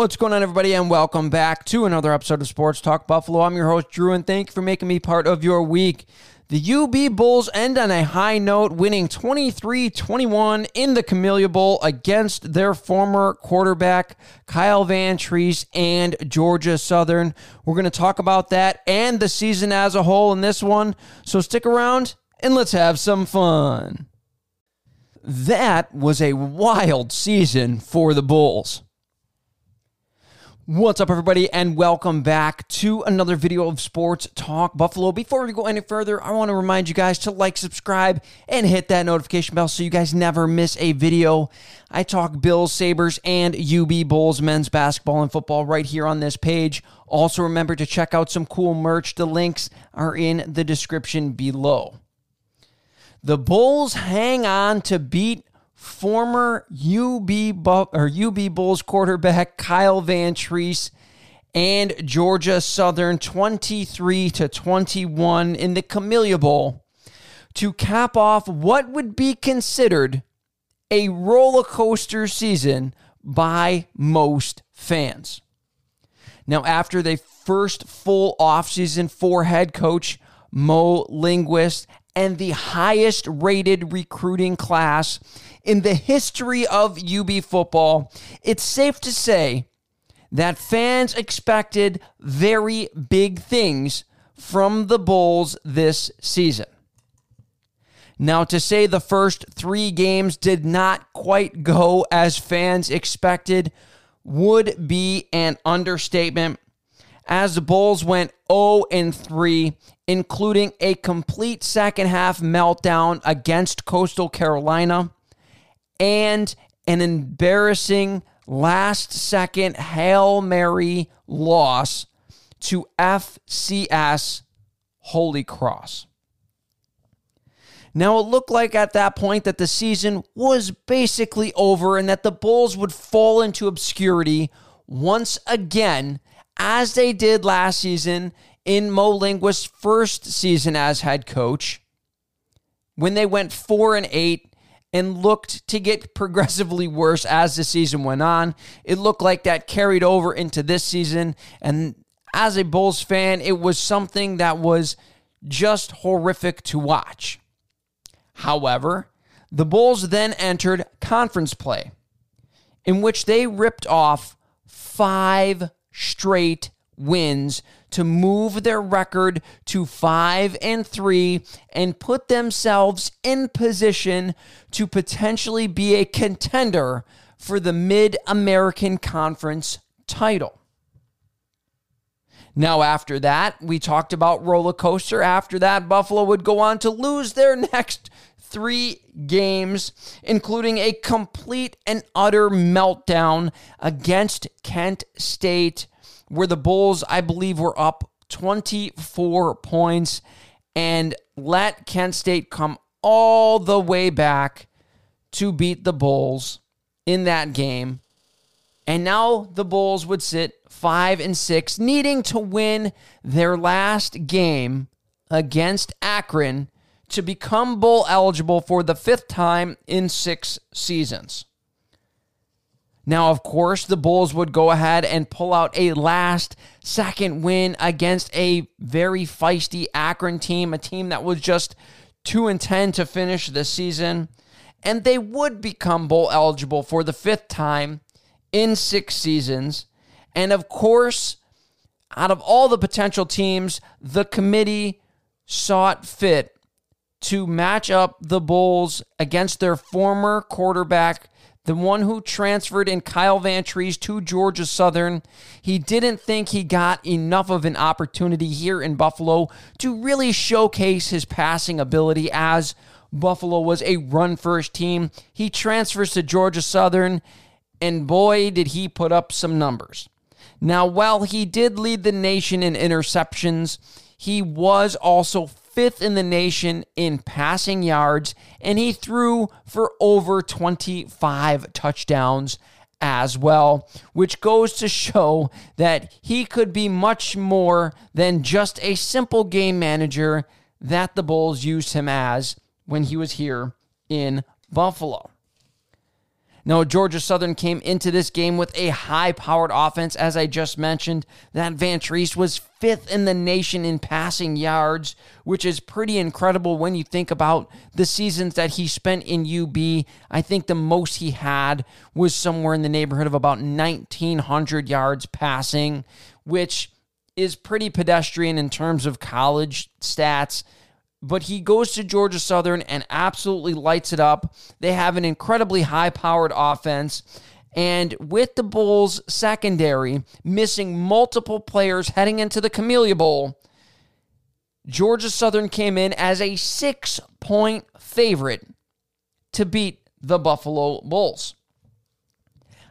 What's going on, everybody, and welcome back to another episode of Sports Talk Buffalo. I'm your host, Drew, and thank you for making me part of your week. The UB Bulls end on a high note, winning 23 21 in the Camellia Bowl against their former quarterback, Kyle Vantrease, and Georgia Southern. We're going to talk about that and the season as a whole in this one, so stick around and let's have some fun. That was a wild season for the Bulls. What's up, everybody, and welcome back to another video of Sports Talk Buffalo. Before we go any further, I want to remind you guys to like, subscribe, and hit that notification bell so you guys never miss a video. I talk Bills, Sabres, and UB Bulls men's basketball and football right here on this page. Also, remember to check out some cool merch. The links are in the description below. The Bulls hang on to beat former UB or UB Bulls quarterback Kyle Vantrease and Georgia Southern 23 to 21 in the Camellia Bowl to cap off what would be considered a roller coaster season by most fans. Now, after the first full offseason for head coach Mo Linguist and the highest rated recruiting class in the history of UB football, it's safe to say that fans expected very big things from the Bulls this season. Now, to say the first three games did not quite go as fans expected would be an understatement, as the Bulls went 0 and 3, including a complete second half meltdown against Coastal Carolina and an embarrassing last second Hail Mary loss to FCS Holy Cross. Now, it looked like at that point that the season was basically over and that the Bulls would fall into obscurity once again, as they did last season in Mo Linguist's first season as head coach, when they went 4 and 8 and looked to get progressively worse as the season went on. It looked like that carried over into this season. And as a Bulls fan, it was something that was just horrific to watch. However, the Bulls then entered conference play, in which they ripped off five straight wins to move their record to 5 and 3 and put themselves in position to potentially be a contender for the Mid-American Conference title. Now, after that, we talked about roller coaster. After that, Buffalo would go on to lose their next three games, including a complete and utter meltdown against Kent State where the Bulls, I believe, were up 24 points and let Kent State come all the way back to beat the Bulls in that game. And now the Bulls would sit 5 and 6 needing to win their last game against Akron to become bowl eligible for the fifth time in 6 seasons. Now, of course, the Bulls would go ahead and pull out a last second win against a very feisty Akron team, a team that was just 2 and 10 to finish the season. And they would become bowl eligible for the fifth time in six seasons. And of course, out of all the potential teams, the committee sought fit to match up the Bulls against their former quarterback the one who transferred in Kyle Vantrease to Georgia Southern. He didn't think he got enough of an opportunity here in Buffalo to really showcase his passing ability as Buffalo was a run first team. He transfers to Georgia Southern, and boy, did he put up some numbers. Now, while he did lead the nation in interceptions, he was also fifth in the nation in passing yards, and he threw for over 25 touchdowns as well, which goes to show that he could be much more than just a simple game manager that the Bulls used him as when he was here in Buffalo. No, Georgia Southern came into this game with a high powered offense, as I just mentioned. That Vantrease was fifth in the nation in passing yards, which is pretty incredible when you think about the seasons that he spent in UB. I think the most he had was somewhere in the neighborhood of about 1,900 yards passing, which is pretty pedestrian in terms of college stats but he goes to Georgia Southern and absolutely lights it up. They have an incredibly high powered offense. And with the Bulls secondary missing multiple players heading into the Camellia Bowl, Georgia Southern came in as a six point favorite to beat the Buffalo Bulls.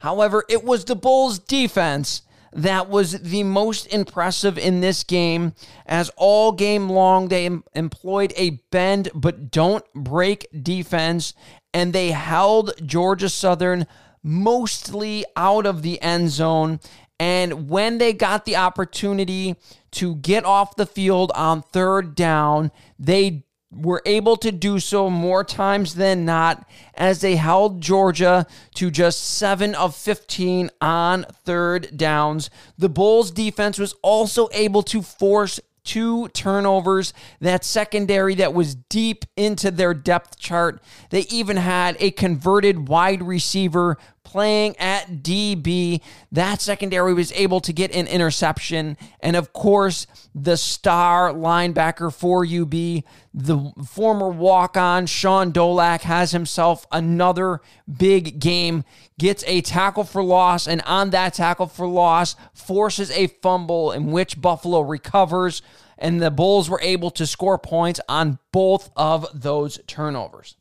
However, it was the Bulls' defense that was the most impressive in this game, as all game long they em- employed a bend but don't break defense, and they held Georgia Southern mostly out of the end zone. And when they got the opportunity to get off the field on third down, they were able to do so more times than not as they held Georgia to just 7 of 15 on third downs. The Bulls defense was also able to force two turnovers. That secondary that was deep into their depth chart. They even had a converted wide receiver playing at DB. That secondary was able to get an interception. And of course, the star linebacker for UB, the former walk on Shaun Dolac, has himself another big game, gets a tackle for loss, and on that tackle for loss, forces a fumble in which Buffalo recovers. And the Bulls were able to score points on both of those turnovers.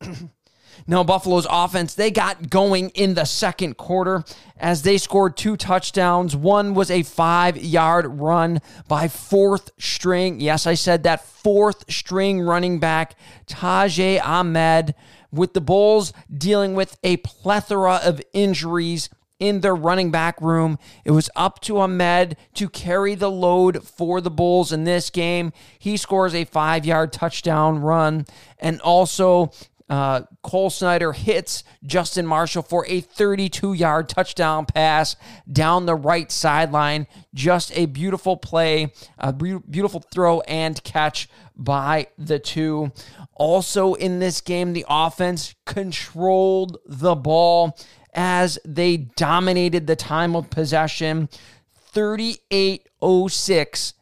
Now, Buffalo's offense, they got going in the second quarter as they scored two touchdowns. One was a five yard run by fourth string. Yes, I said that fourth string running back, Tajay Ahmed, with the Bulls dealing with a plethora of injuries in their running back room. It was up to Ahmed to carry the load for the Bulls in this game. He scores a five yard touchdown run and also uh, Cole Snyder hits Justin Marshall for a 32 yard touchdown pass down the right sideline. Just a beautiful play, a beautiful throw and catch by the two. Also in this game, the offense controlled the ball as they dominated the time of possession 38 06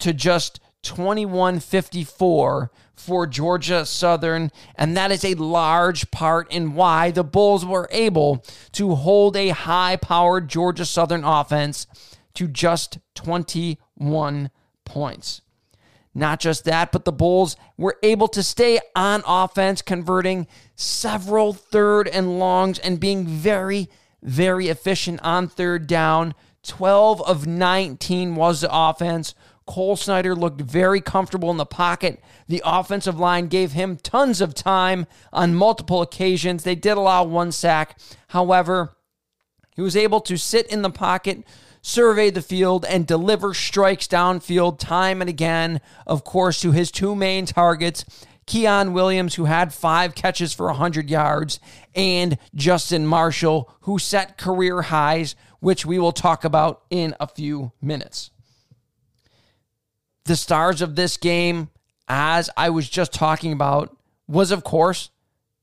to just 21 54 for Georgia Southern, and that is a large part in why the Bulls were able to hold a high powered Georgia Southern offense to just 21 points. Not just that, but the Bulls were able to stay on offense, converting several third and longs and being very, very efficient on third down. 12 of 19 was the offense Cole Snyder looked very comfortable in the pocket. The offensive line gave him tons of time on multiple occasions. They did allow one sack. However, he was able to sit in the pocket, survey the field, and deliver strikes downfield time and again, of course, to his two main targets. Keon Williams, who had five catches for 100 yards, and Justin Marshall, who set career highs, which we will talk about in a few minutes the stars of this game, as I was just talking about, was of course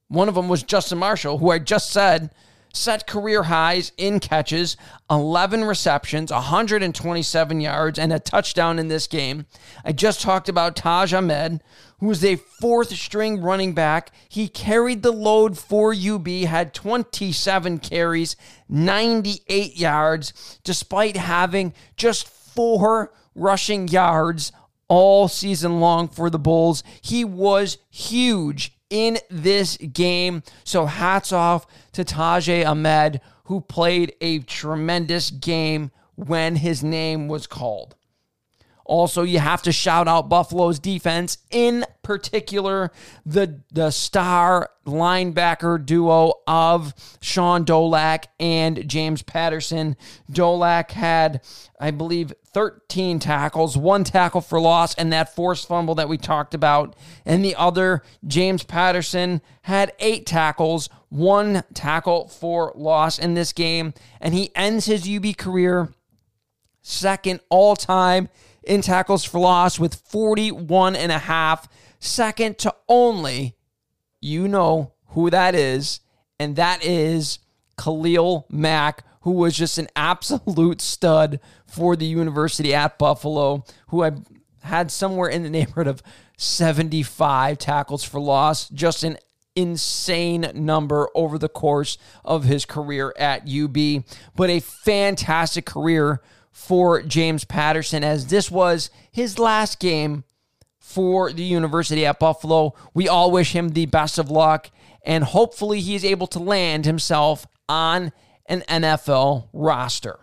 one of them was Justin Marshall, who I just said set career highs in catches, 11 receptions, 127 yards, and a touchdown in this game. I just talked about Taj Ahmed, who was a fourth string running back. He carried the load for UB, had 27 carries, 98 yards, despite having just four rushing yards all season long for the Bulls. He was huge in this game. So hats off to Tajay Ahmed, who played a tremendous game when his name was called. Also, you have to shout out Buffalo's defense, in particular, the, the star linebacker duo of Shaun Dolac and James Patterson. Dolac had, I believe, 13 tackles, one tackle for loss, and that forced fumble that we talked about. And the other, James Patterson, had eight tackles, one tackle for loss in this game. And he ends his UB career second all time in tackles for loss with 41 and a half, second to only, you know who that is, and that is Khalil Mack who was just an absolute stud for the university at Buffalo, who I had somewhere in the neighborhood of 75 tackles for loss, just an insane number over the course of his career at UB, but a fantastic career for James Patterson as this was his last game for the University at Buffalo. We all wish him the best of luck and hopefully he's able to land himself on an NFL roster.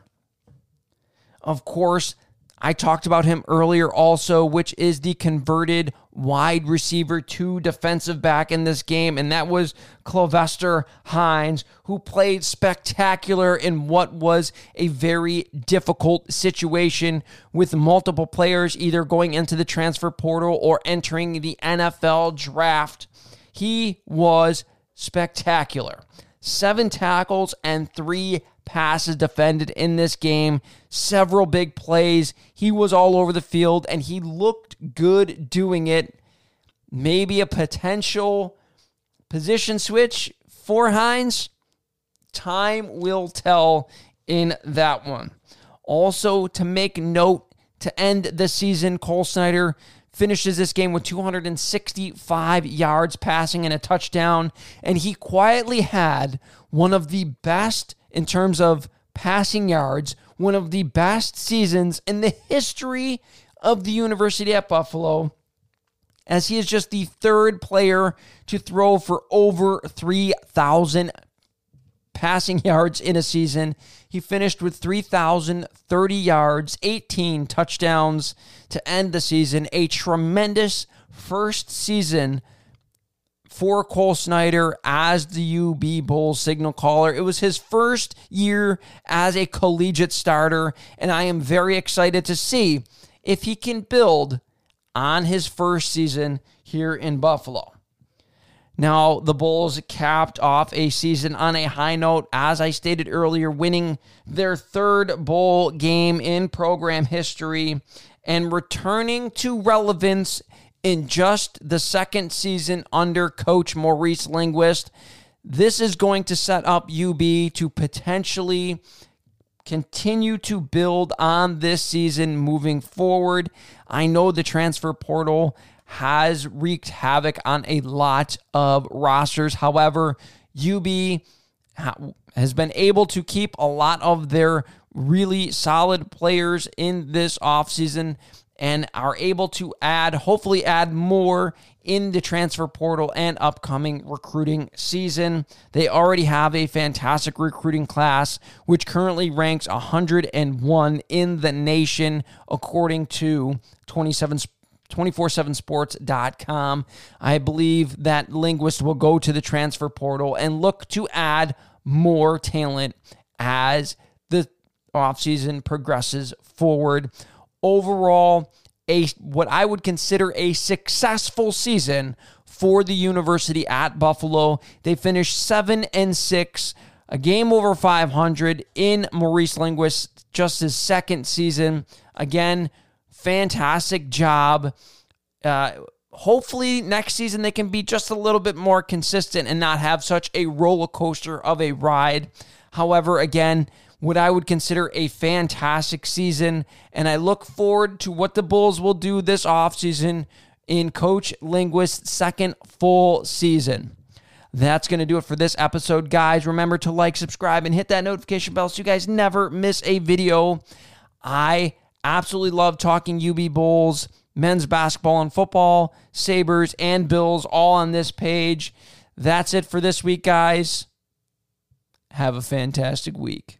Of course, I talked about him earlier also, which is the converted wide receiver to defensive back in this game, and that was Clovester Hines, who played spectacular in what was a very difficult situation with multiple players either going into the transfer portal or entering the NFL draft. He was spectacular seven tackles, and three passes defended in this game. Several big plays. He was all over the field and he looked good doing it. Maybe a potential position switch for Hines. Time will tell in that one. Also, to make note to end the season, Cole Snyder finishes this game with 265 yards passing and a touchdown. And he quietly had one of the best in terms of passing yards, one of the best seasons in the history of the University at Buffalo, as he is just the third player to throw for over 3,000 passing yards in a season. He finished with 3,030 yards, 18 touchdowns to end the season. A tremendous first season for Cole Snyder as the UB Bulls signal caller. It was his first year as a collegiate starter, and I am very excited to see if he can build on his first season here in Buffalo. Now, the Bulls capped off a season on a high note, as I stated earlier, winning their third bowl game in program history and returning to relevance in just the second season under coach Maurice Linguist. This is going to set up UB to potentially continue to build on this season moving forward. I know the transfer portal has wreaked havoc on a lot of rosters. However, UB has been able to keep a lot of their really solid players in this offseason and are able to add, hopefully, add more in the transfer portal and upcoming recruiting season. They already have a fantastic recruiting class, which currently ranks 101 in the nation, according to 27 247sports.com. I believe that Linguist will go to the transfer portal and look to add more talent as the offseason progresses forward. Overall, a what I would consider a successful season for the university at Buffalo. They finished 7 and 6, a game over 500 in Maurice Linguist just his second season. Again, fantastic job. Uh, hopefully, next season they can be just a little bit more consistent and not have such a roller coaster of a ride. However, again, what I would consider a fantastic season, and I look forward to what the Bulls will do this offseason in Coach Linguist's second full season. That's going to do it for this episode, guys. Remember to like, subscribe, and hit that notification bell so you guys never miss a video. I Absolutely love talking UB Bulls, men's basketball and football, Sabres and Bills all on this page. That's it for this week, guys. Have a fantastic week.